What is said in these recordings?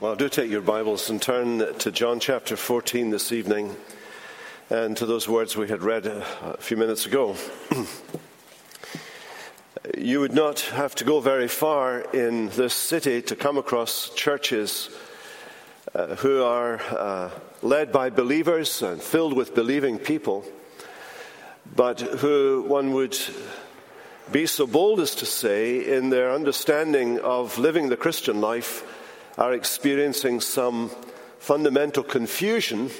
Well, do take your Bibles and turn to John chapter 14 this evening and to those words we had read a few minutes ago. you would not have to go very far in this city to come across churches uh, who are uh, led by believers and filled with believing people, but who one would be so bold as to say, in their understanding of living the Christian life, are experiencing some fundamental confusion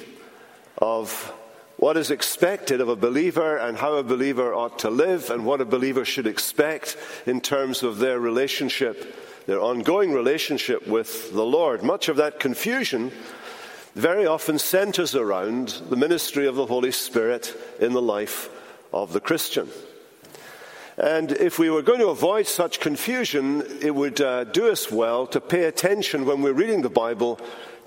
of what is expected of a believer and how a believer ought to live and what a believer should expect in terms of their relationship, their ongoing relationship with the Lord. Much of that confusion very often centers around the ministry of the Holy Spirit in the life of the Christian. And if we were going to avoid such confusion, it would uh, do us well to pay attention when we're reading the Bible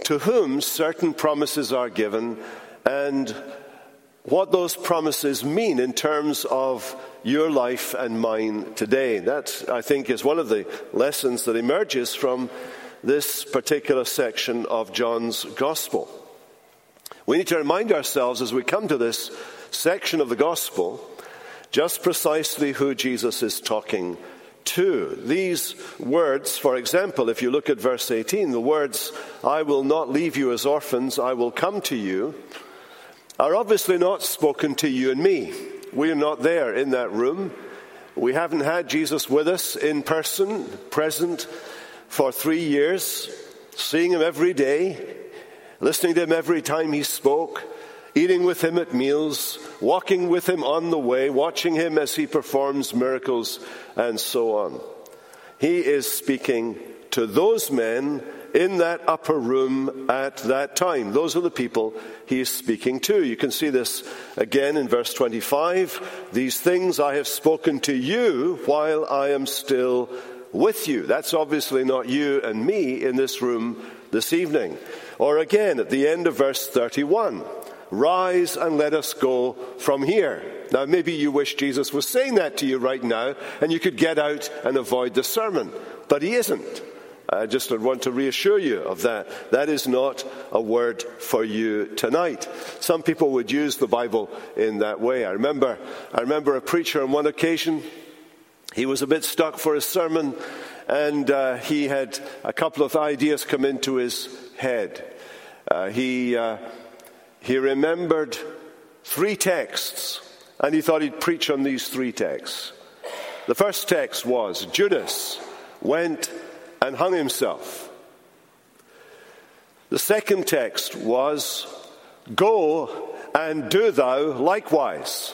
to whom certain promises are given and what those promises mean in terms of your life and mine today. That, I think, is one of the lessons that emerges from this particular section of John's Gospel. We need to remind ourselves as we come to this section of the Gospel just precisely who Jesus is talking to. These words, for example, if you look at verse 18, the words, I will not leave you as orphans, I will come to you, are obviously not spoken to you and me. We are not there in that room. We haven't had Jesus with us in person, present for three years, seeing him every day, listening to him every time he spoke eating with him at meals, walking with him on the way, watching him as he performs miracles, and so on. He is speaking to those men in that upper room at that time. Those are the people he is speaking to. You can see this again in verse 25. These things I have spoken to you while I am still with you. That's obviously not you and me in this room this evening. Or again at the end of verse 31. Rise and let us go from here. Now, maybe you wish Jesus was saying that to you right now and you could get out and avoid the sermon, but he isn't. I just want to reassure you of that. That is not a word for you tonight. Some people would use the Bible in that way. I remember, I remember a preacher on one occasion, he was a bit stuck for his sermon and uh, he had a couple of ideas come into his head. Uh, he, uh, he remembered three texts and he thought he'd preach on these three texts. The first text was Judas went and hung himself. The second text was Go and do thou likewise.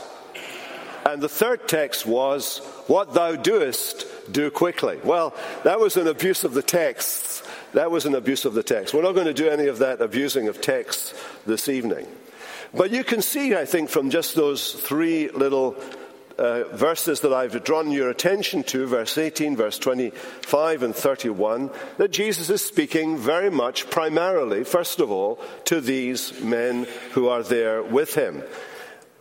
And the third text was What thou doest, do quickly. Well, that was an abuse of the texts that was an abuse of the text. We're not going to do any of that abusing of texts this evening. But you can see, I think, from just those three little uh, verses that I've drawn your attention to, verse 18, verse 25, and 31, that Jesus is speaking very much primarily, first of all, to these men who are there with him.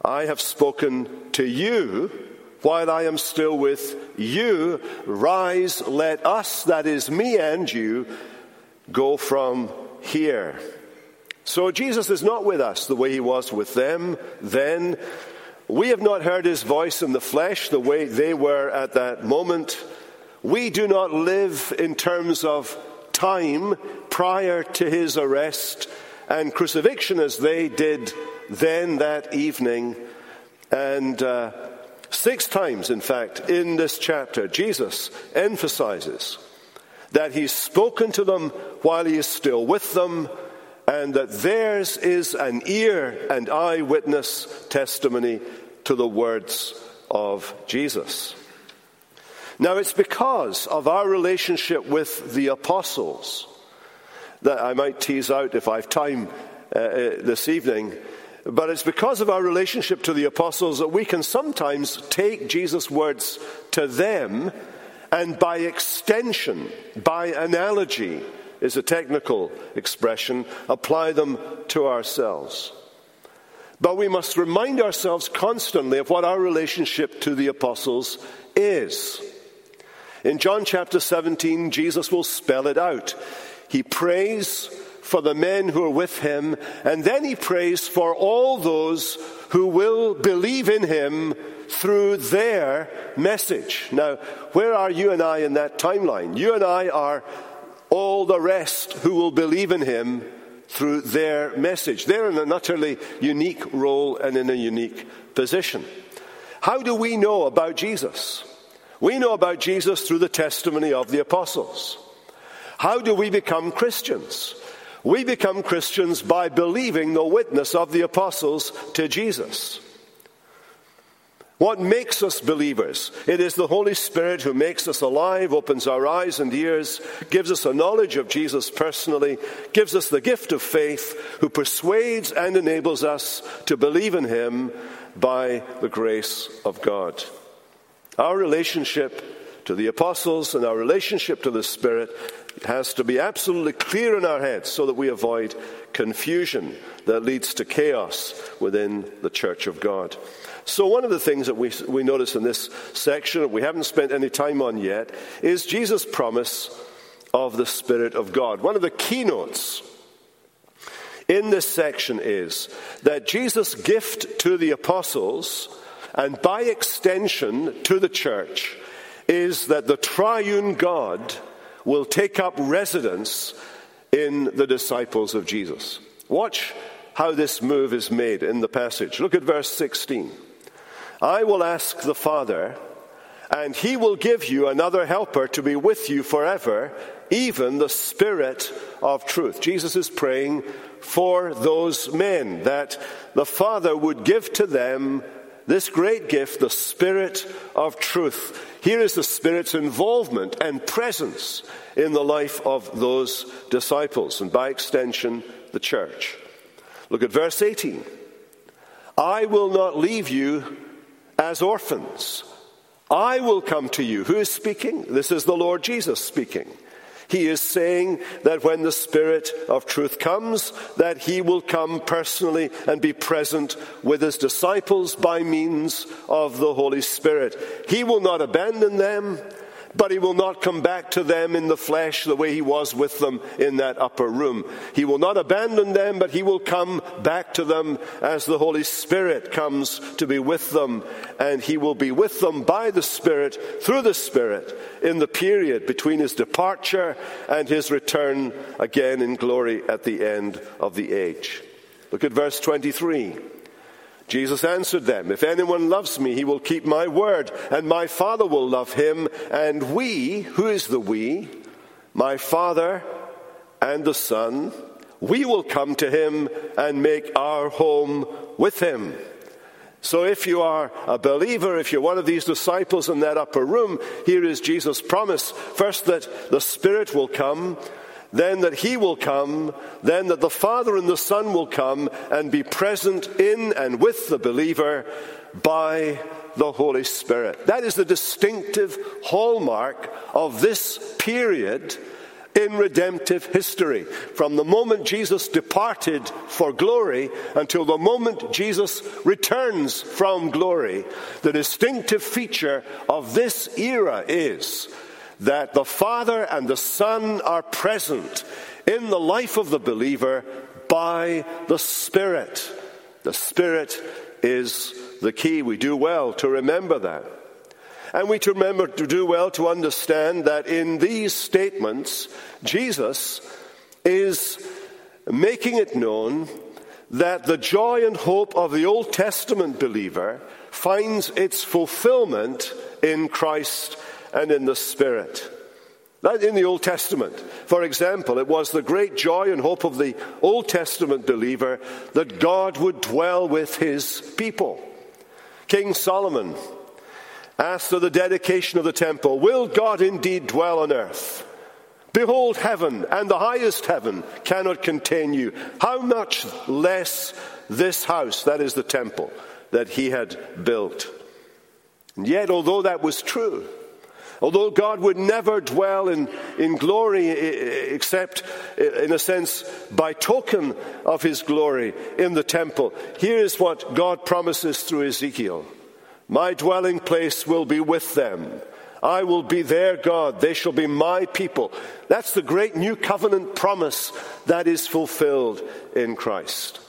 I have spoken to you while I am still with you. Rise, let us, that is me and you, go from here. So Jesus is not with us the way he was with them then. We have not heard his voice in the flesh the way they were at that moment. We do not live in terms of time prior to his arrest and crucifixion as they did then that evening. And uh, six times, in fact, in this chapter, Jesus emphasizes that he's spoken to them while he is still with them, and that theirs is an ear and eye witness testimony to the words of Jesus. Now, it's because of our relationship with the apostles that I might tease out if I have time uh, uh this evening. But it's because of our relationship to the apostles that we can sometimes take Jesus' words to them and by extension, by analogy, is a technical expression, apply them to ourselves. But we must remind ourselves constantly of what our relationship to the apostles is. In John chapter 17, Jesus will spell it out. He prays for the men who are with him, and then he prays for all those who will believe in him through their message. Now, where are you and I in that timeline? You and I are all the rest who will believe in him through their message. They're in an utterly unique role and in a unique position. How do we know about Jesus? We know about Jesus through the testimony of the apostles. How do we become Christians? We become Christians by believing the witness of the apostles to Jesus. What makes us believers? It is the Holy Spirit who makes us alive, opens our eyes and ears, gives us a knowledge of Jesus personally, gives us the gift of faith, who persuades and enables us to believe in Him by the grace of God. Our relationship to the apostles and our relationship to the Spirit has to be absolutely clear in our heads so that we avoid confusion that leads to chaos within the church of God. So, one of the things that we, we notice in this section that we haven't spent any time on yet is Jesus' promise of the Spirit of God. One of the keynotes in this section is that Jesus' gift to the apostles, and by extension to the church, is that the triune God will take up residence in the disciples of Jesus. Watch how this move is made in the passage. Look at verse 16. I will ask the Father, and he will give you another helper to be with you forever, even the Spirit of truth. Jesus is praying for those men that the Father would give to them this great gift, the Spirit of truth. Here is the Spirit's involvement and presence in the life of those disciples, and by extension, the church. Look at verse 18. I will not leave you as orphans. I will come to you. Who is speaking? This is the Lord Jesus speaking. He is saying that when the Spirit of truth comes, that he will come personally and be present with his disciples by means of the Holy Spirit. He will not abandon them but he will not come back to them in the flesh the way he was with them in that upper room. He will not abandon them, but he will come back to them as the Holy Spirit comes to be with them, and he will be with them by the Spirit, through the Spirit, in the period between his departure and his return again in glory at the end of the age. Look at verse 23. Jesus answered them, If anyone loves me, he will keep my word, and my Father will love him, and we, who is the we? My Father and the Son, we will come to him and make our home with him. So if you are a believer, if you're one of these disciples in that upper room, here is Jesus' promise. First, that the Spirit will come then that he will come, then that the Father and the Son will come and be present in and with the believer by the Holy Spirit. That is the distinctive hallmark of this period in redemptive history. From the moment Jesus departed for glory until the moment Jesus returns from glory, the distinctive feature of this era is that the Father and the Son are present in the life of the believer by the Spirit. The Spirit is the key. We do well to remember that. And we to remember to do well to understand that in these statements, Jesus is making it known that the joy and hope of the Old Testament believer finds its fulfillment in Christ and in the Spirit. That in the Old Testament, for example, it was the great joy and hope of the Old Testament believer that God would dwell with his people. King Solomon asked of the dedication of the temple, Will God indeed dwell on earth? Behold, heaven and the highest heaven cannot contain you. How much less this house, that is the temple, that he had built. And yet, although that was true, Although God would never dwell in, in glory except, in a sense, by token of his glory in the temple, here is what God promises through Ezekiel My dwelling place will be with them. I will be their God. They shall be my people. That's the great new covenant promise that is fulfilled in Christ.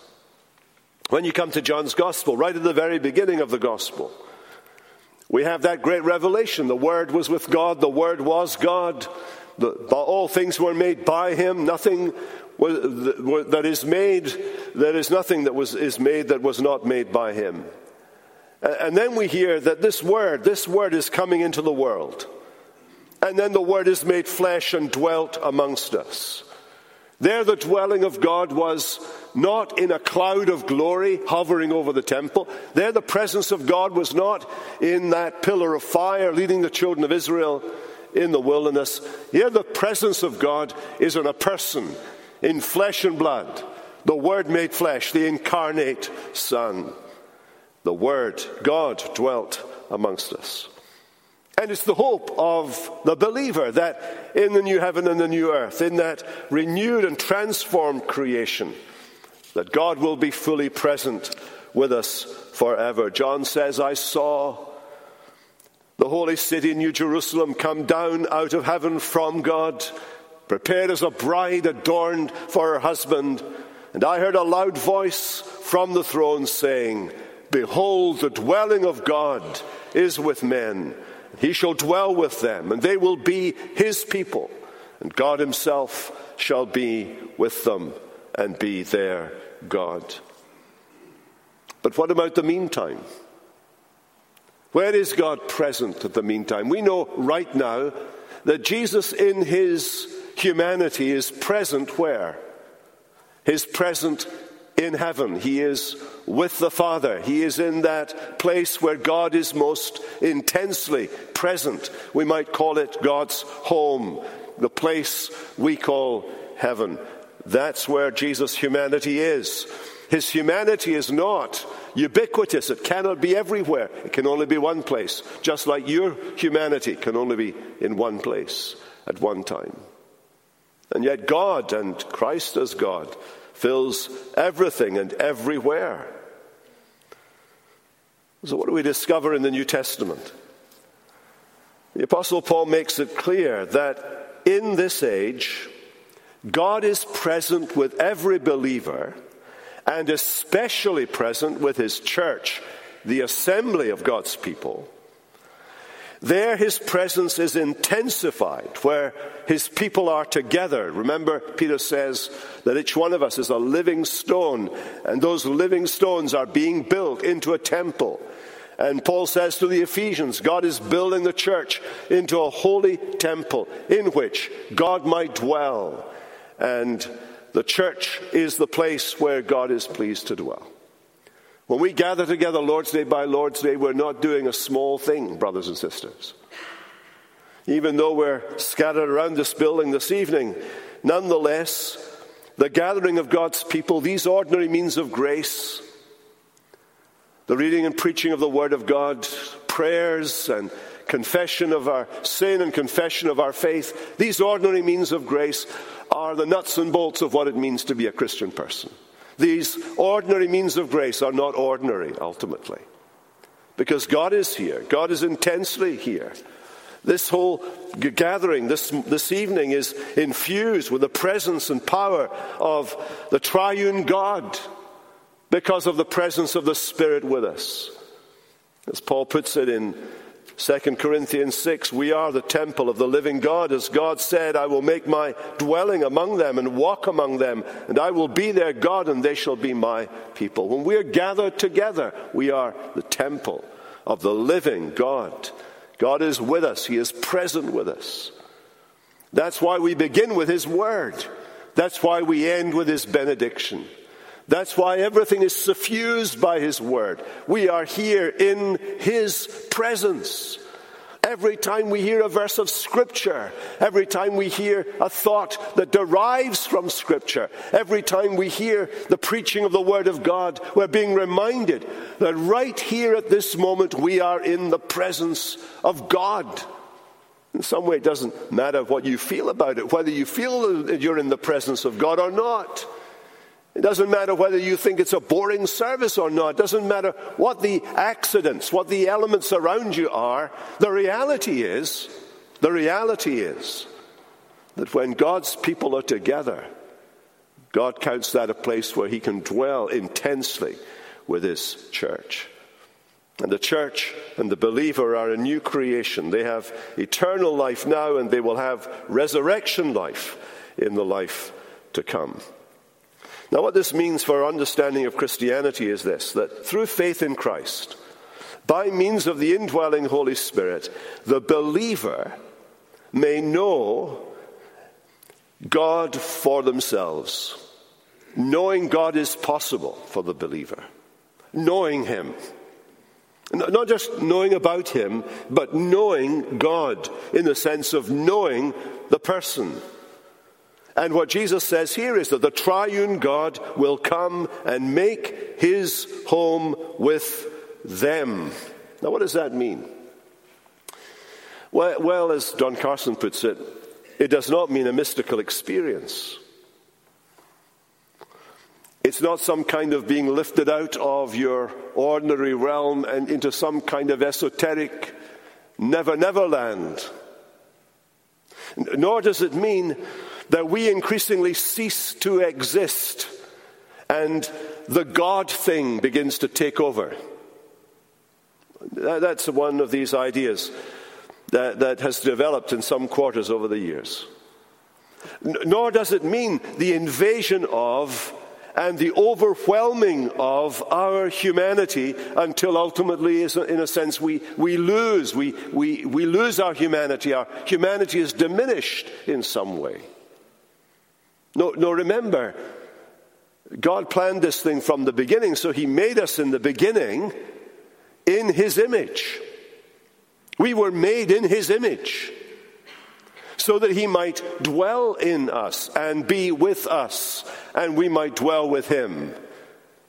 When you come to John's gospel, right at the very beginning of the gospel, we have that great revelation. The Word was with God, the Word was God. The, all things were made by Him. Nothing was, that is made, there is nothing that was, is made that was not made by Him. And then we hear that this Word, this Word is coming into the world. And then the Word is made flesh and dwelt amongst us. There, the dwelling of God was not in a cloud of glory hovering over the temple. There, the presence of God was not in that pillar of fire leading the children of Israel in the wilderness. Here, the presence of God is in a person, in flesh and blood, the Word made flesh, the incarnate Son. The Word, God, dwelt amongst us. And it's the hope of the believer that in the new heaven and the new earth, in that renewed and transformed creation, that God will be fully present with us forever. John says, I saw the holy city, New Jerusalem, come down out of heaven from God, prepared as a bride adorned for her husband. And I heard a loud voice from the throne saying, Behold, the dwelling of God is with men he shall dwell with them, and they will be his people, and God himself shall be with them and be their God. But what about the meantime? Where is God present at the meantime? We know right now that Jesus in his humanity is present where? His present in heaven. He is with the Father. He is in that place where God is most intensely present. We might call it God's home, the place we call heaven. That's where Jesus' humanity is. His humanity is not ubiquitous. It cannot be everywhere. It can only be one place. Just like your humanity can only be in one place at one time. And yet, God and Christ as God fills everything and everywhere. So, what do we discover in the New Testament? The Apostle Paul makes it clear that in this age, God is present with every believer and especially present with his church, the assembly of God's people there, his presence is intensified where his people are together. Remember, Peter says that each one of us is a living stone, and those living stones are being built into a temple. And Paul says to the Ephesians, God is building the church into a holy temple in which God might dwell. And the church is the place where God is pleased to dwell. When we gather together Lord's Day by Lord's Day, we're not doing a small thing, brothers and sisters. Even though we're scattered around this building this evening, nonetheless, the gathering of God's people, these ordinary means of grace, the reading and preaching of the Word of God, prayers and confession of our sin and confession of our faith, these ordinary means of grace are the nuts and bolts of what it means to be a Christian person. These ordinary means of grace are not ordinary, ultimately. Because God is here, God is intensely here. This whole gathering this, this evening is infused with the presence and power of the triune God because of the presence of the Spirit with us. As Paul puts it in 2 Corinthians 6, we are the temple of the living God. As God said, I will make my dwelling among them and walk among them, and I will be their God, and they shall be my people. When we are gathered together, we are the temple of the living God. God is with us, He is present with us. That's why we begin with His word. That's why we end with His benediction. That's why everything is suffused by His Word. We are here in His presence. Every time we hear a verse of Scripture, every time we hear a thought that derives from Scripture, every time we hear the preaching of the Word of God, we're being reminded that right here at this moment we are in the presence of God. In some way, it doesn't matter what you feel about it, whether you feel that you're in the presence of God or not. It doesn't matter whether you think it's a boring service or not. It doesn't matter what the accidents, what the elements around you are. The reality is, the reality is that when God's people are together, God counts that a place where He can dwell intensely with His church. And the church and the believer are a new creation. They have eternal life now, and they will have resurrection life in the life to come. Now, what this means for our understanding of Christianity is this that through faith in Christ, by means of the indwelling Holy Spirit, the believer may know God for themselves. Knowing God is possible for the believer. Knowing Him. Not just knowing about Him, but knowing God in the sense of knowing the person. And what Jesus says here is that the triune God will come and make His home with them. Now, what does that mean? Well, well, as Don Carson puts it, it does not mean a mystical experience. It's not some kind of being lifted out of your ordinary realm and into some kind of esoteric never, never land. Nor does it mean that we increasingly cease to exist and the God thing begins to take over. That's one of these ideas that, that has developed in some quarters over the years. Nor does it mean the invasion of and the overwhelming of our humanity until ultimately, in a sense, we, we lose. We, we, we lose our humanity. Our humanity is diminished in some way. No, no, remember, God planned this thing from the beginning, so He made us in the beginning in His image. We were made in His image so that he might dwell in us and be with us, and we might dwell with him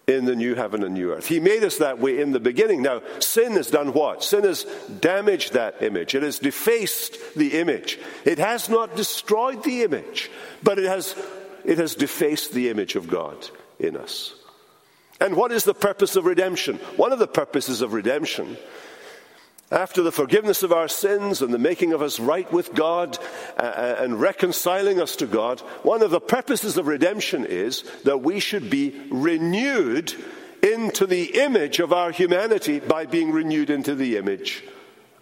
in the new heaven and new earth. He made us that way in the beginning. Now, sin has done what? Sin has damaged that image. It has defaced the image. It has not destroyed the image, but it has, it has defaced the image of God in us. And what is the purpose of redemption? One of the purposes of redemption after the forgiveness of our sins and the making of us right with God uh, uh, and reconciling us to God, one of the purposes of redemption is that we should be renewed into the image of our humanity by being renewed into the image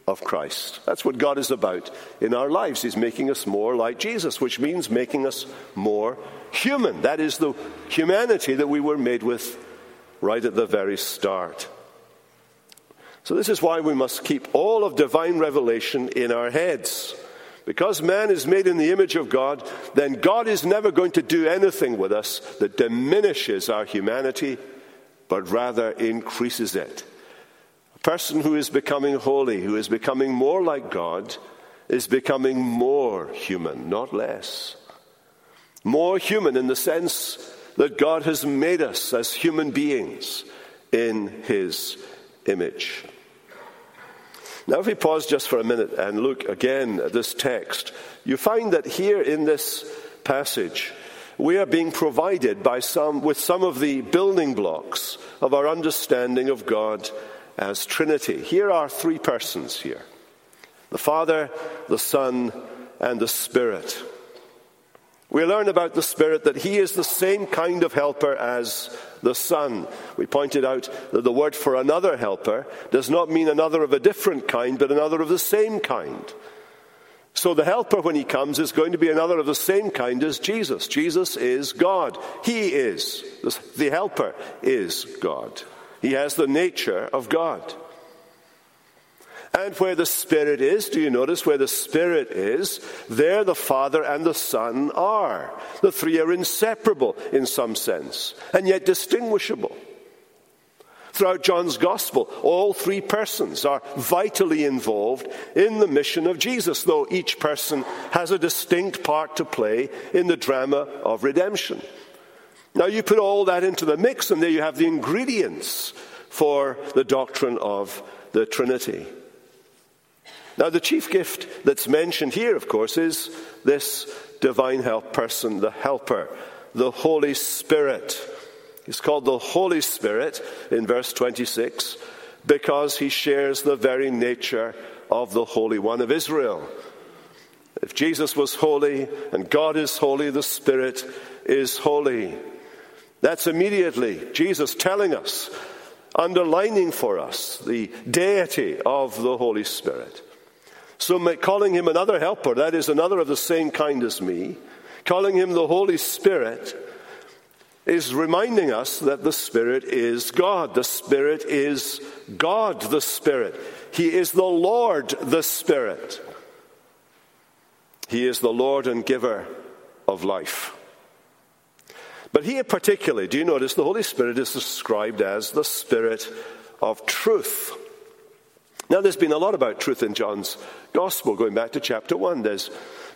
of Christ. That's what God is about in our lives. He's making us more like Jesus, which means making us more human. That is the humanity that we were made with right at the very start. So, this is why we must keep all of divine revelation in our heads. Because man is made in the image of God, then God is never going to do anything with us that diminishes our humanity, but rather increases it. A person who is becoming holy, who is becoming more like God, is becoming more human, not less. More human in the sense that God has made us as human beings in his image. Now, if we pause just for a minute and look again at this text, you find that here in this passage, we are being provided by some, with some of the building blocks of our understanding of God as Trinity. Here are three persons here the Father, the Son, and the Spirit. We learn about the Spirit that He is the same kind of helper as the Son. We pointed out that the word for another helper does not mean another of a different kind, but another of the same kind. So the helper, when he comes, is going to be another of the same kind as Jesus. Jesus is God. He is. The helper is God. He has the nature of God. And where the Spirit is, do you notice where the Spirit is? There the Father and the Son are. The three are inseparable in some sense, and yet distinguishable. Throughout John's Gospel, all three persons are vitally involved in the mission of Jesus, though each person has a distinct part to play in the drama of redemption. Now, you put all that into the mix, and there you have the ingredients for the doctrine of the Trinity. Now, the chief gift that's mentioned here, of course, is this divine help person, the helper, the Holy Spirit. He's called the Holy Spirit in verse 26 because he shares the very nature of the Holy One of Israel. If Jesus was holy and God is holy, the Spirit is holy. That's immediately Jesus telling us, underlining for us the deity of the Holy Spirit. So, calling him another helper, that is, another of the same kind as me, calling him the Holy Spirit, is reminding us that the Spirit is God. The Spirit is God, the Spirit. He is the Lord, the Spirit. He is the Lord and giver of life. But here, particularly, do you notice the Holy Spirit is described as the Spirit of truth? Now, there's been a lot about truth in John's Gospel, going back to chapter 1. There's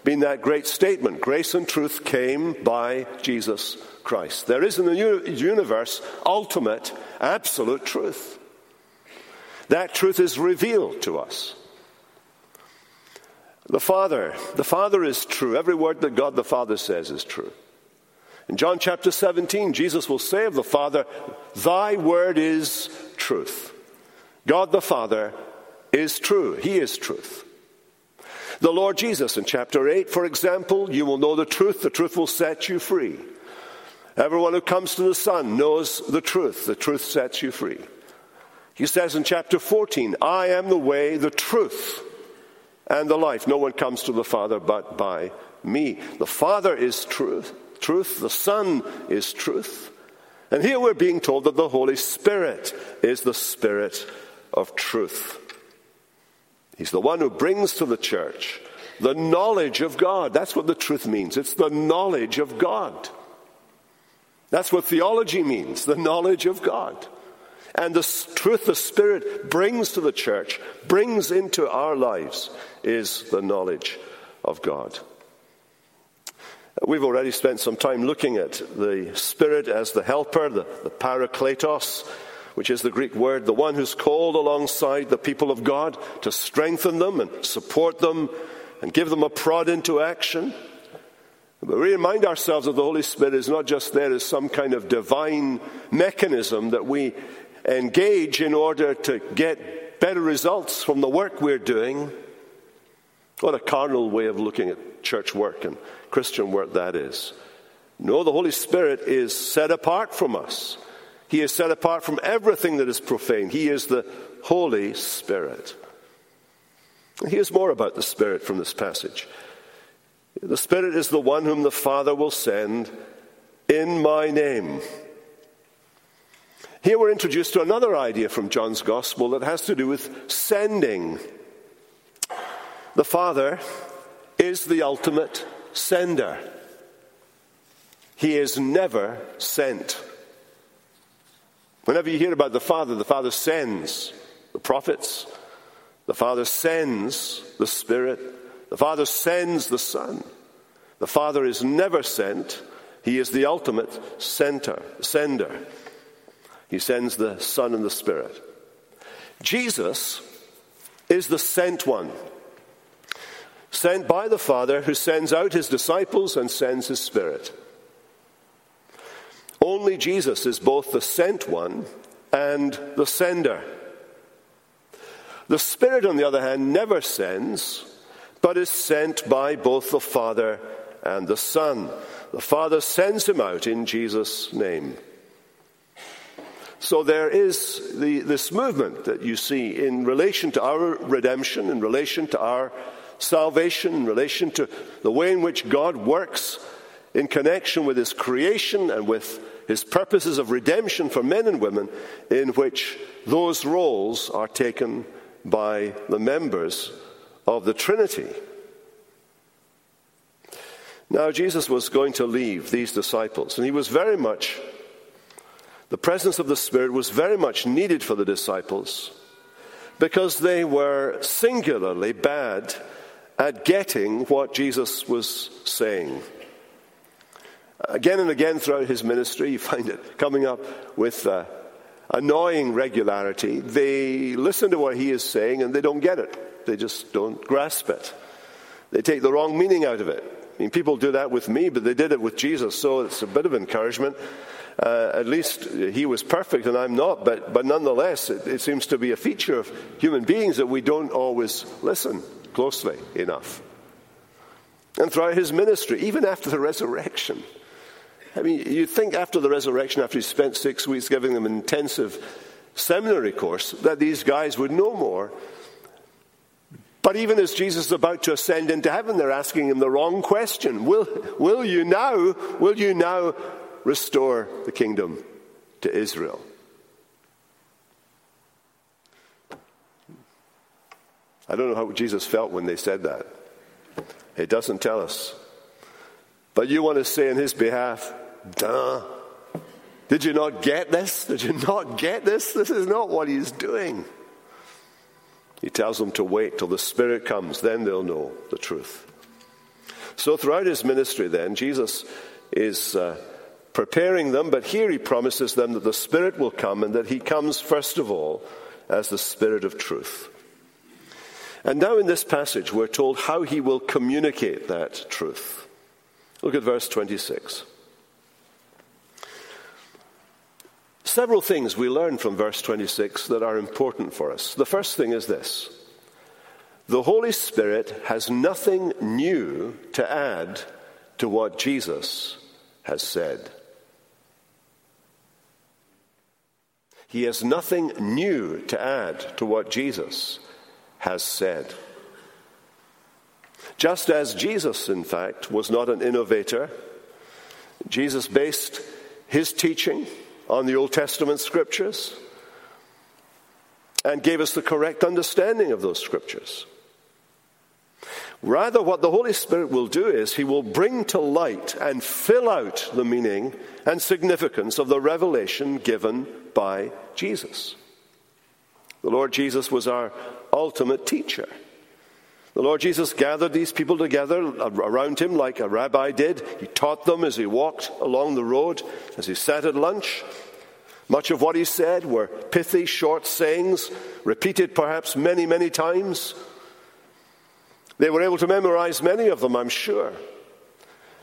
been that great statement grace and truth came by Jesus Christ. There is in the universe ultimate, absolute truth. That truth is revealed to us. The Father, the Father is true. Every word that God the Father says is true. In John chapter 17, Jesus will say of the Father, Thy word is truth. God the Father is true. He is truth. The Lord Jesus in chapter 8, for example, you will know the truth, the truth will set you free. Everyone who comes to the Son knows the truth, the truth sets you free. He says in chapter 14, I am the way, the truth, and the life. No one comes to the Father but by me. The Father is truth, truth, the Son is truth. And here we're being told that the Holy Spirit is the Spirit of truth. He's the one who brings to the church the knowledge of God. That's what the truth means. It's the knowledge of God. That's what theology means the knowledge of God. And the truth the Spirit brings to the church, brings into our lives, is the knowledge of God. We've already spent some time looking at the Spirit as the helper, the, the parakletos, which is the Greek word, the one who's called alongside the people of God to strengthen them and support them and give them a prod into action. But we remind ourselves that the Holy Spirit is not just there as some kind of divine mechanism that we engage in order to get better results from the work we're doing. What a carnal way of looking at church work and Christian work that is. No, the Holy Spirit is set apart from us. He is set apart from everything that is profane. He is the Holy Spirit. Here's more about the Spirit from this passage. The Spirit is the one whom the Father will send in my name. Here we're introduced to another idea from John's Gospel that has to do with sending. The Father is the ultimate sender. He is never sent. Whenever you hear about the Father, the Father sends the prophets, the Father sends the Spirit, the Father sends the Son. The Father is never sent, He is the ultimate center, sender. He sends the Son and the Spirit. Jesus is the sent one, sent by the Father who sends out His disciples and sends His Spirit. Only Jesus is both the sent one and the sender. The Spirit, on the other hand, never sends, but is sent by both the Father and the Son. The Father sends him out in Jesus' name. So there is the, this movement that you see in relation to our redemption, in relation to our salvation, in relation to the way in which God works in connection with his creation and with his purposes of redemption for men and women, in which those roles are taken by the members of the Trinity. Now, Jesus was going to leave these disciples, and he was very much, the presence of the Spirit was very much needed for the disciples because they were singularly bad at getting what Jesus was saying. Again and again throughout his ministry, you find it coming up with uh, annoying regularity. They listen to what he is saying and they don't get it. They just don't grasp it. They take the wrong meaning out of it. I mean, people do that with me, but they did it with Jesus, so it's a bit of encouragement. Uh, at least he was perfect and I'm not, but, but nonetheless, it, it seems to be a feature of human beings that we don't always listen closely enough. And throughout his ministry, even after the resurrection, I mean, you'd think after the resurrection, after he spent six weeks giving them an intensive seminary course, that these guys would know more. But even as Jesus is about to ascend into heaven, they're asking him the wrong question. Will, will you now, will you now restore the kingdom to Israel? I don't know how Jesus felt when they said that. It doesn't tell us. But you want to say in his behalf, duh. Did you not get this? Did you not get this? This is not what he's doing. He tells them to wait till the Spirit comes, then they'll know the truth. So, throughout his ministry, then, Jesus is uh, preparing them, but here he promises them that the Spirit will come and that he comes, first of all, as the Spirit of truth. And now, in this passage, we're told how he will communicate that truth. Look at verse 26. Several things we learn from verse 26 that are important for us. The first thing is this the Holy Spirit has nothing new to add to what Jesus has said. He has nothing new to add to what Jesus has said. Just as Jesus, in fact, was not an innovator, Jesus based his teaching on the Old Testament scriptures and gave us the correct understanding of those scriptures. Rather, what the Holy Spirit will do is He will bring to light and fill out the meaning and significance of the revelation given by Jesus. The Lord Jesus was our ultimate teacher. The Lord Jesus gathered these people together around him like a rabbi did. He taught them as he walked along the road, as he sat at lunch. Much of what he said were pithy, short sayings, repeated perhaps many, many times. They were able to memorize many of them, I'm sure.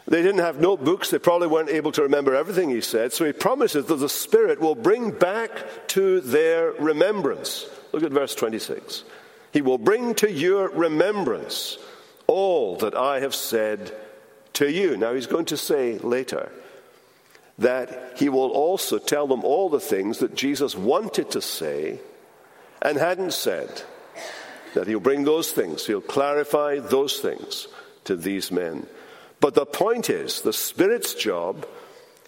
They didn't have notebooks. They probably weren't able to remember everything he said. So he promises that the Spirit will bring back to their remembrance. Look at verse 26. He will bring to your remembrance all that I have said to you. Now, he's going to say later that he will also tell them all the things that Jesus wanted to say and hadn't said. That he'll bring those things, he'll clarify those things to these men. But the point is, the Spirit's job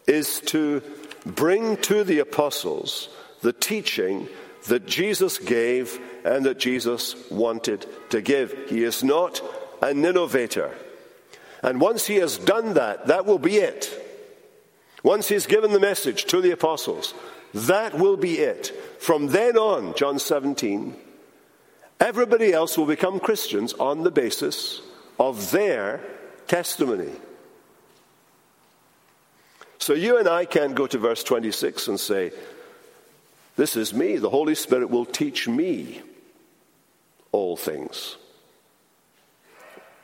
is to bring to the apostles the teaching that Jesus gave and that Jesus wanted to give. He is not an innovator. And once he has done that, that will be it. Once he's given the message to the apostles, that will be it. From then on, John 17, everybody else will become Christians on the basis of their testimony. So you and I can't go to verse 26 and say, this is me. The Holy Spirit will teach me all things.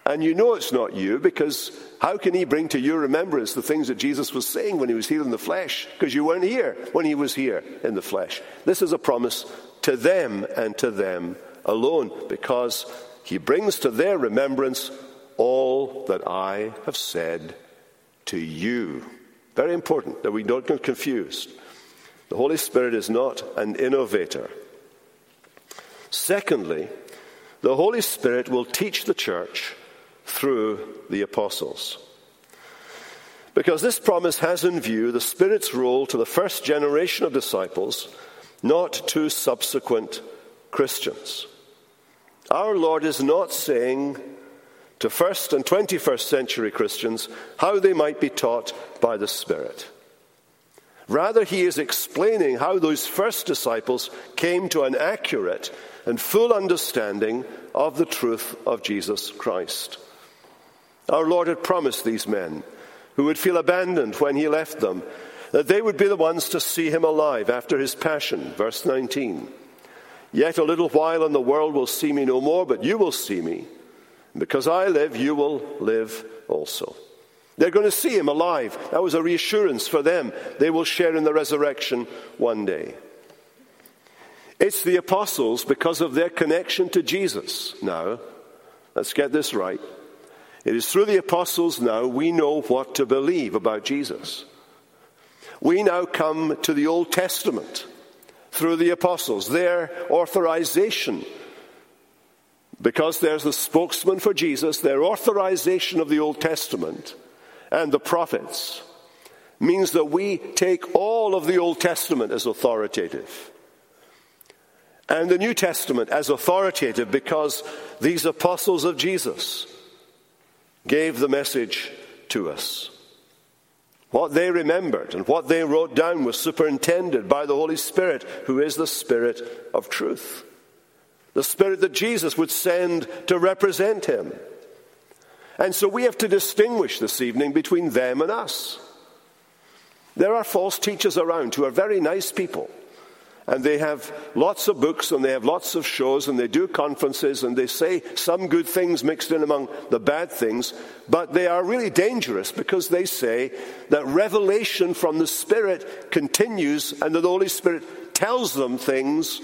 And you know it's not you because how can he bring to your remembrance the things that Jesus was saying when he was here in the flesh? Because you weren't here when he was here in the flesh. This is a promise to them and to them alone because he brings to their remembrance all that I have said to you. Very important that we don't get confused. The Holy Spirit is not an innovator. Secondly, the Holy Spirit will teach the church through the apostles. Because this promise has in view the Spirit's role to the first generation of disciples, not to subsequent Christians. Our Lord is not saying to first and 21st century Christians how they might be taught by the Spirit. Rather, he is explaining how those first disciples came to an accurate and full understanding of the truth of Jesus Christ. Our Lord had promised these men, who would feel abandoned when he left them, that they would be the ones to see him alive after his passion. Verse 19. Yet a little while and the world will see me no more, but you will see me. because I live, you will live also. They're going to see him alive. That was a reassurance for them. They will share in the resurrection one day. It's the apostles because of their connection to Jesus. Now, let's get this right. It is through the apostles now we know what to believe about Jesus. We now come to the Old Testament through the apostles, their authorization. Because there's the spokesman for Jesus, their authorization of the Old Testament and the prophets means that we take all of the Old Testament as authoritative and the New Testament as authoritative because these apostles of Jesus gave the message to us. What they remembered and what they wrote down was superintended by the Holy Spirit, who is the Spirit of truth. The Spirit that Jesus would send to represent Him. And so we have to distinguish this evening between them and us. There are false teachers around who are very nice people. And they have lots of books and they have lots of shows and they do conferences and they say some good things mixed in among the bad things, but they are really dangerous because they say that revelation from the Spirit continues and that the Holy Spirit tells them things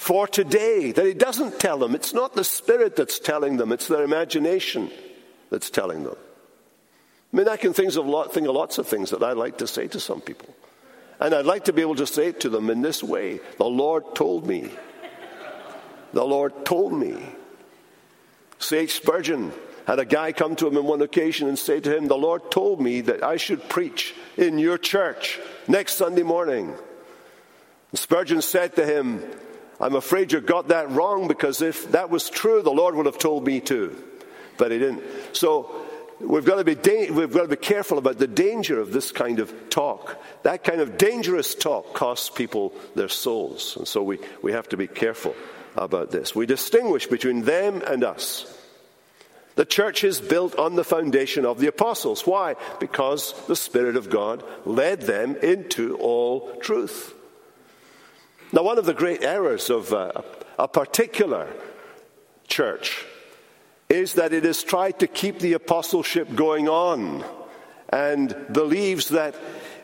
for today that He doesn't tell them. It's not the Spirit that's telling them, it's their imagination that's telling them. I mean, I can think of, lot, think of lots of things that I like to say to some people. And I'd like to be able to say it to them in this way The Lord told me. The Lord told me. C.H. Spurgeon had a guy come to him on one occasion and say to him, The Lord told me that I should preach in your church next Sunday morning. And Spurgeon said to him, I'm afraid you got that wrong because if that was true, the Lord would have told me too. But he didn't. So we've got to be, da- we've got to be careful about the danger of this kind of talk. That kind of dangerous talk costs people their souls. And so we, we have to be careful about this. We distinguish between them and us. The church is built on the foundation of the apostles. Why? Because the Spirit of God led them into all truth. Now, one of the great errors of a, a particular church is that it has tried to keep the apostleship going on and believes that,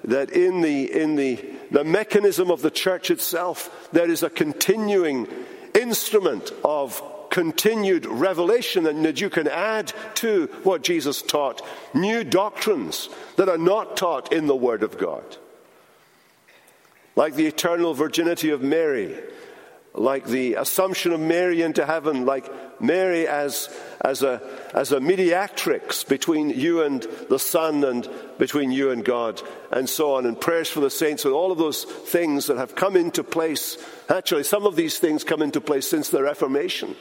that in, the, in the, the mechanism of the church itself, there is a continuing instrument of continued revelation and that you can add to what Jesus taught new doctrines that are not taught in the Word of God. Like the eternal virginity of Mary, like the assumption of Mary into heaven, like Mary as, as, a, as a mediatrix between you and the Son and between you and God, and so on, and prayers for the saints, and all of those things that have come into place. Actually, some of these things come into place since the Reformation.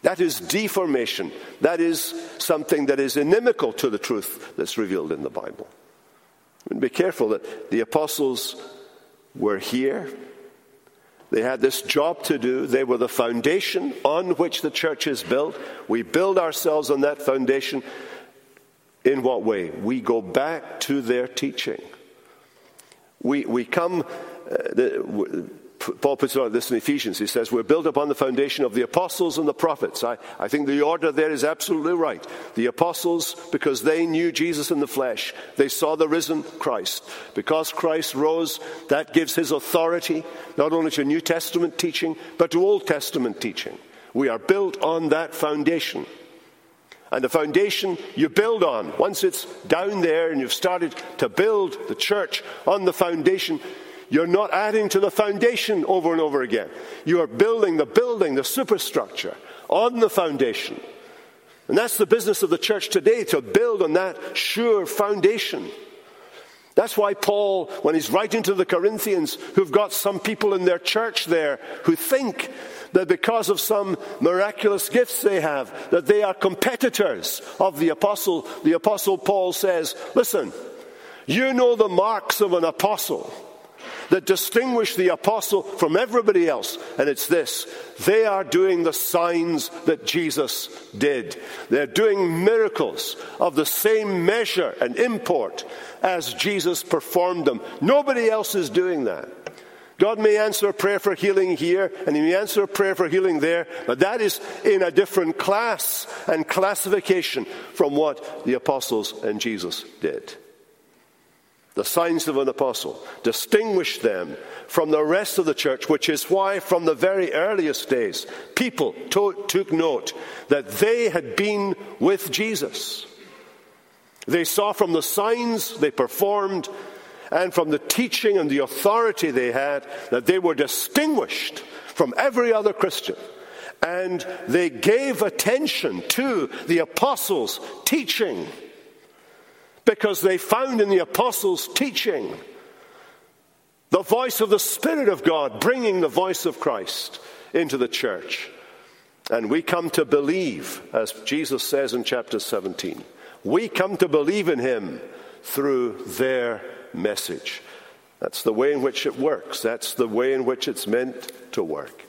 That is deformation. That is something that is inimical to the truth that's revealed in the Bible. Be careful that the apostles were here they had this job to do. They were the foundation on which the church is built. We build ourselves on that foundation. In what way? We go back to their teaching. We, we come, uh, Paul puts it on this in Ephesians. He says, We're built upon the foundation of the apostles and the prophets. I, I think the order there is absolutely right. The apostles, because they knew Jesus in the flesh, they saw the risen Christ. Because Christ rose, that gives his authority not only to New Testament teaching, but to Old Testament teaching. We are built on that foundation. And the foundation you build on, once it's down there and you've started to build the church on the foundation, you're not adding to the foundation over and over again. You are building the building, the superstructure on the foundation. And that's the business of the church today, to build on that sure foundation. That's why Paul, when he's writing to the Corinthians, who've got some people in their church there who think that because of some miraculous gifts they have, that they are competitors of the apostle, the apostle Paul says, listen, you know the marks of an apostle that distinguish the apostle from everybody else, and it's this they are doing the signs that Jesus did. They're doing miracles of the same measure and import as Jesus performed them. Nobody else is doing that. God may answer a prayer for healing here, and He may answer a prayer for healing there, but that is in a different class and classification from what the apostles and Jesus did. The signs of an apostle distinguished them from the rest of the church, which is why, from the very earliest days, people to- took note that they had been with Jesus. They saw from the signs they performed and from the teaching and the authority they had that they were distinguished from every other Christian. And they gave attention to the apostles' teaching because they found in the apostles' teaching the voice of the Spirit of God bringing the voice of Christ into the church. And we come to believe, as Jesus says in chapter 17, we come to believe in Him through their message. That's the way in which it works. That's the way in which it's meant to work.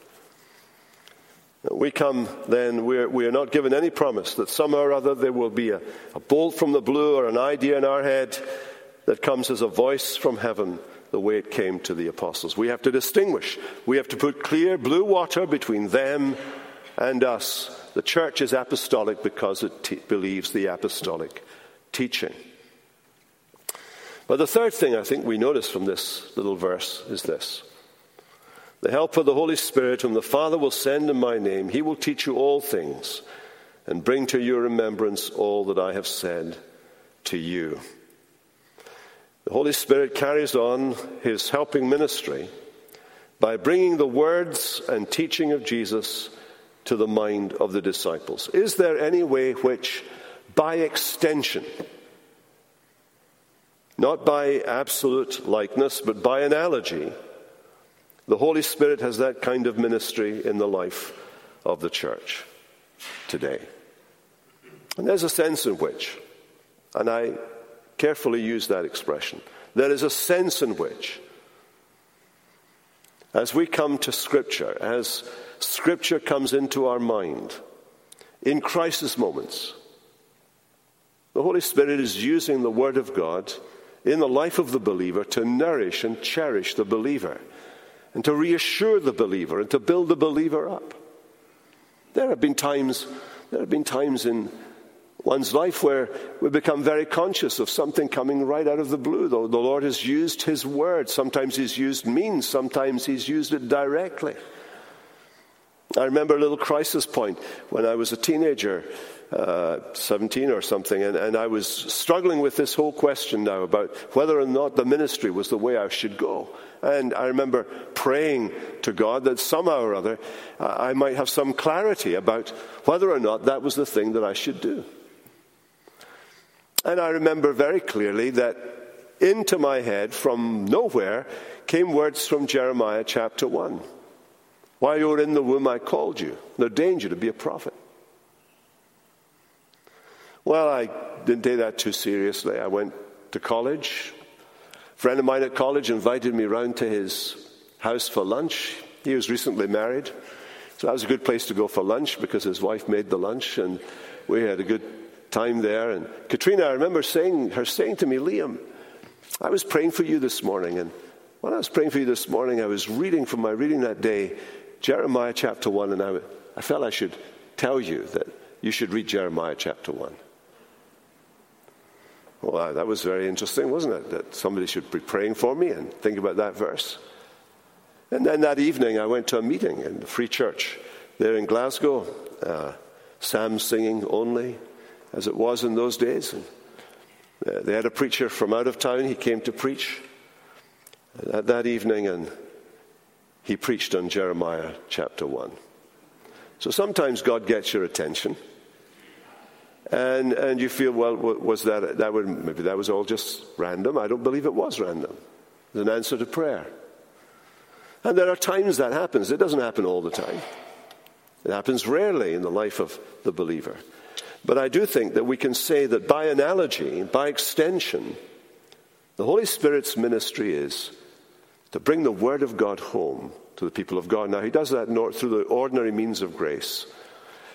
We come then, we're, we are not given any promise that somehow or other there will be a, a bolt from the blue or an idea in our head that comes as a voice from heaven the way it came to the apostles. We have to distinguish. We have to put clear blue water between them and us. The church is apostolic because it te- believes the apostolic teaching. But the third thing I think we notice from this little verse is this the help of the Holy Spirit, whom the Father will send in my name, he will teach you all things and bring to your remembrance all that I have said to you. The Holy Spirit carries on his helping ministry by bringing the words and teaching of Jesus to the mind of the disciples. Is there any way which, by extension, not by absolute likeness, but by analogy, the Holy Spirit has that kind of ministry in the life of the church today. And there's a sense in which, and I carefully use that expression, there is a sense in which, as we come to Scripture, as Scripture comes into our mind, in crisis moments, the Holy Spirit is using the Word of God in the life of the believer to nourish and cherish the believer and to reassure the believer and to build the believer up. There have been times, there have been times in one's life where we become very conscious of something coming right out of the blue. The, the Lord has used His word. Sometimes He's used means, sometimes He's used it directly. I remember a little crisis point when I was a teenager, uh, 17 or something, and, and I was struggling with this whole question now about whether or not the ministry was the way I should go. And I remember praying to God that somehow or other uh, I might have some clarity about whether or not that was the thing that I should do. And I remember very clearly that into my head from nowhere came words from Jeremiah chapter 1. While you were in the womb, I called you. No danger to be a prophet. Well, I didn't take that too seriously. I went to college, A friend of mine at college invited me round to his house for lunch. He was recently married. So that was a good place to go for lunch because his wife made the lunch and we had a good time there. And Katrina, I remember saying, her saying to me, Liam, I was praying for you this morning. And when I was praying for you this morning, I was reading from my reading that day, Jeremiah chapter 1, and I, I felt I should tell you that you should read Jeremiah chapter 1. Well, that was very interesting, wasn't it? That somebody should be praying for me and think about that verse. And then that evening, I went to a meeting in the Free Church there in Glasgow. Uh, Psalm singing only, as it was in those days. And, uh, they had a preacher from out of town. He came to preach that, that evening, and he preached on Jeremiah chapter 1. So sometimes God gets your attention. And, and you feel, well, was that, that would, maybe that was all just random. I don't believe it was random. It's an answer to prayer. And there are times that happens. It doesn't happen all the time. It happens rarely in the life of the believer. But I do think that we can say that by analogy, by extension, the Holy Spirit's ministry is to bring the Word of God home to the people of God. Now, He does that through the ordinary means of grace.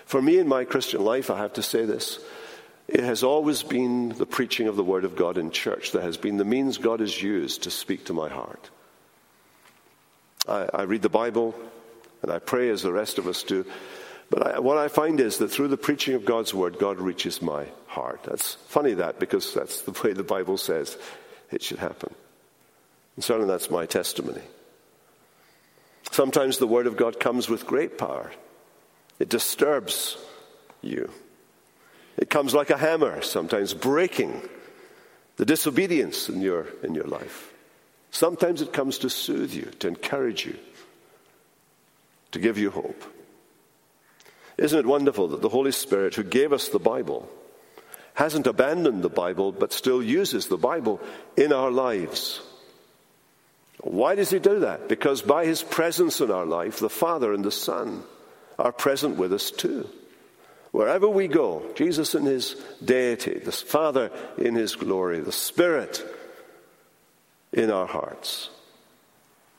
For me in my Christian life, I have to say this. It has always been the preaching of the Word of God in church that has been the means God has used to speak to my heart. I, I read the Bible and I pray as the rest of us do. But I, what I find is that through the preaching of God's word, God reaches my heart. That's funny that because that's the way the Bible says it should happen. And certainly that's my testimony. Sometimes the word of God comes with great power. It disturbs you. It comes like a hammer, sometimes breaking the disobedience in your, in your life. Sometimes it comes to soothe you, to encourage you, to give you hope. Isn't it wonderful that the Holy Spirit, who gave us the Bible, hasn't abandoned the Bible, but still uses the Bible in our lives? Why does He do that? Because by His presence in our life, the Father and the Son are present with us too. Wherever we go, Jesus in His deity, the Father in His glory, the Spirit in our hearts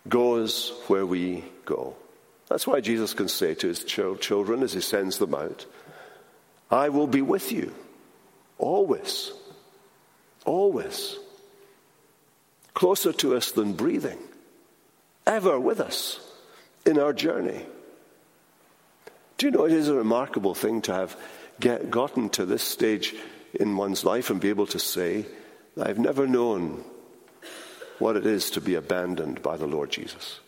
goes where we go. That's why Jesus can say to his children as he sends them out, I will be with you always, always. Closer to us than breathing, ever with us in our journey. Do you know it is a remarkable thing to have get, gotten to this stage in one's life and be able to say, I've never known what it is to be abandoned by the Lord Jesus.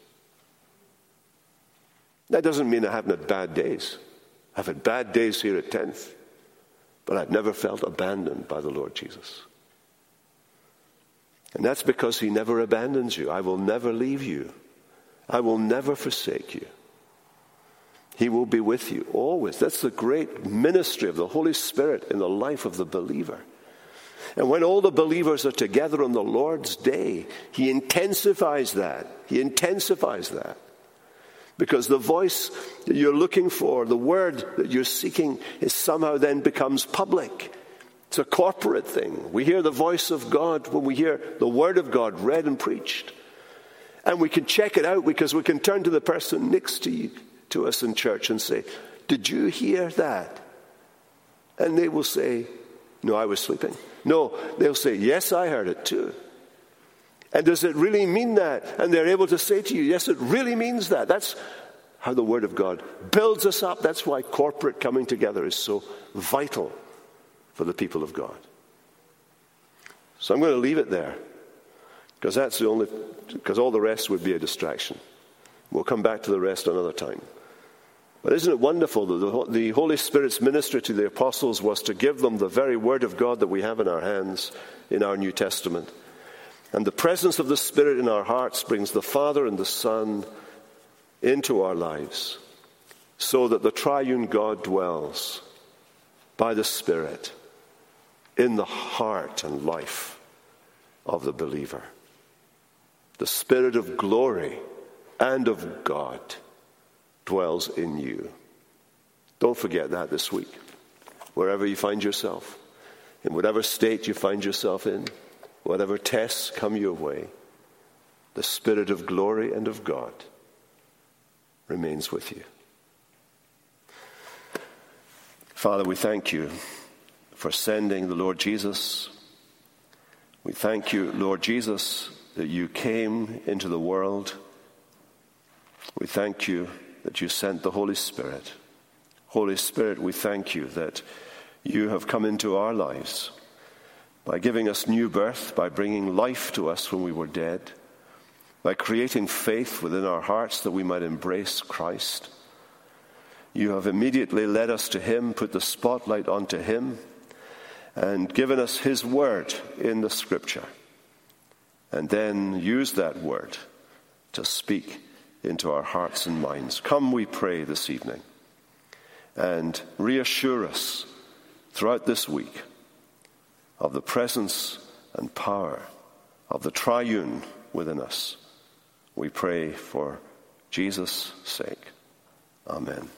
That doesn't mean I haven't had bad days. I've had bad days here at 10th, but I've never felt abandoned by the Lord Jesus. And that's because He never abandons you. I will never leave you, I will never forsake you. He will be with you always. That's the great ministry of the Holy Spirit in the life of the believer. And when all the believers are together on the Lord's day, He intensifies that. He intensifies that. Because the voice that you're looking for, the word that you're seeking, is somehow then becomes public. It's a corporate thing. We hear the voice of God when we hear the word of God read and preached. And we can check it out because we can turn to the person next to, you, to us in church and say, Did you hear that? And they will say, No, I was sleeping. No, they'll say, Yes, I heard it too. And does it really mean that? And they're able to say to you, Yes, it really means that. That's how the Word of God builds us up. That's why corporate coming together is so vital for the people of God. So I'm going to leave it there because that's the only, because all the rest would be a distraction. We'll come back to the rest another time. But isn't it wonderful that the Holy Spirit's ministry to the apostles was to give them the very Word of God that we have in our hands in our New Testament? And the presence of the Spirit in our hearts brings the Father and the Son into our lives so that the triune God dwells by the Spirit in the heart and life of the believer. The Spirit of glory and of God dwells in you. Don't forget that this week. Wherever you find yourself, in whatever state you find yourself in, whatever tests come your way, the Spirit of glory and of God remains with you. Father, we thank you for sending the Lord Jesus. We thank you, Lord Jesus, that you came into the world. We thank you that you sent the Holy Spirit. Holy Spirit, we thank you that you have come into our lives by giving us new birth, by bringing life to us when we were dead, by creating faith within our hearts that we might embrace Christ. You have immediately led us to Him, put the spotlight onto Him, and given us His word in the Scripture, and then used that word to speak into our hearts and minds. Come, we pray this evening, and reassure us throughout this week of the presence and power of the triune within us. We pray for Jesus' sake. Amen.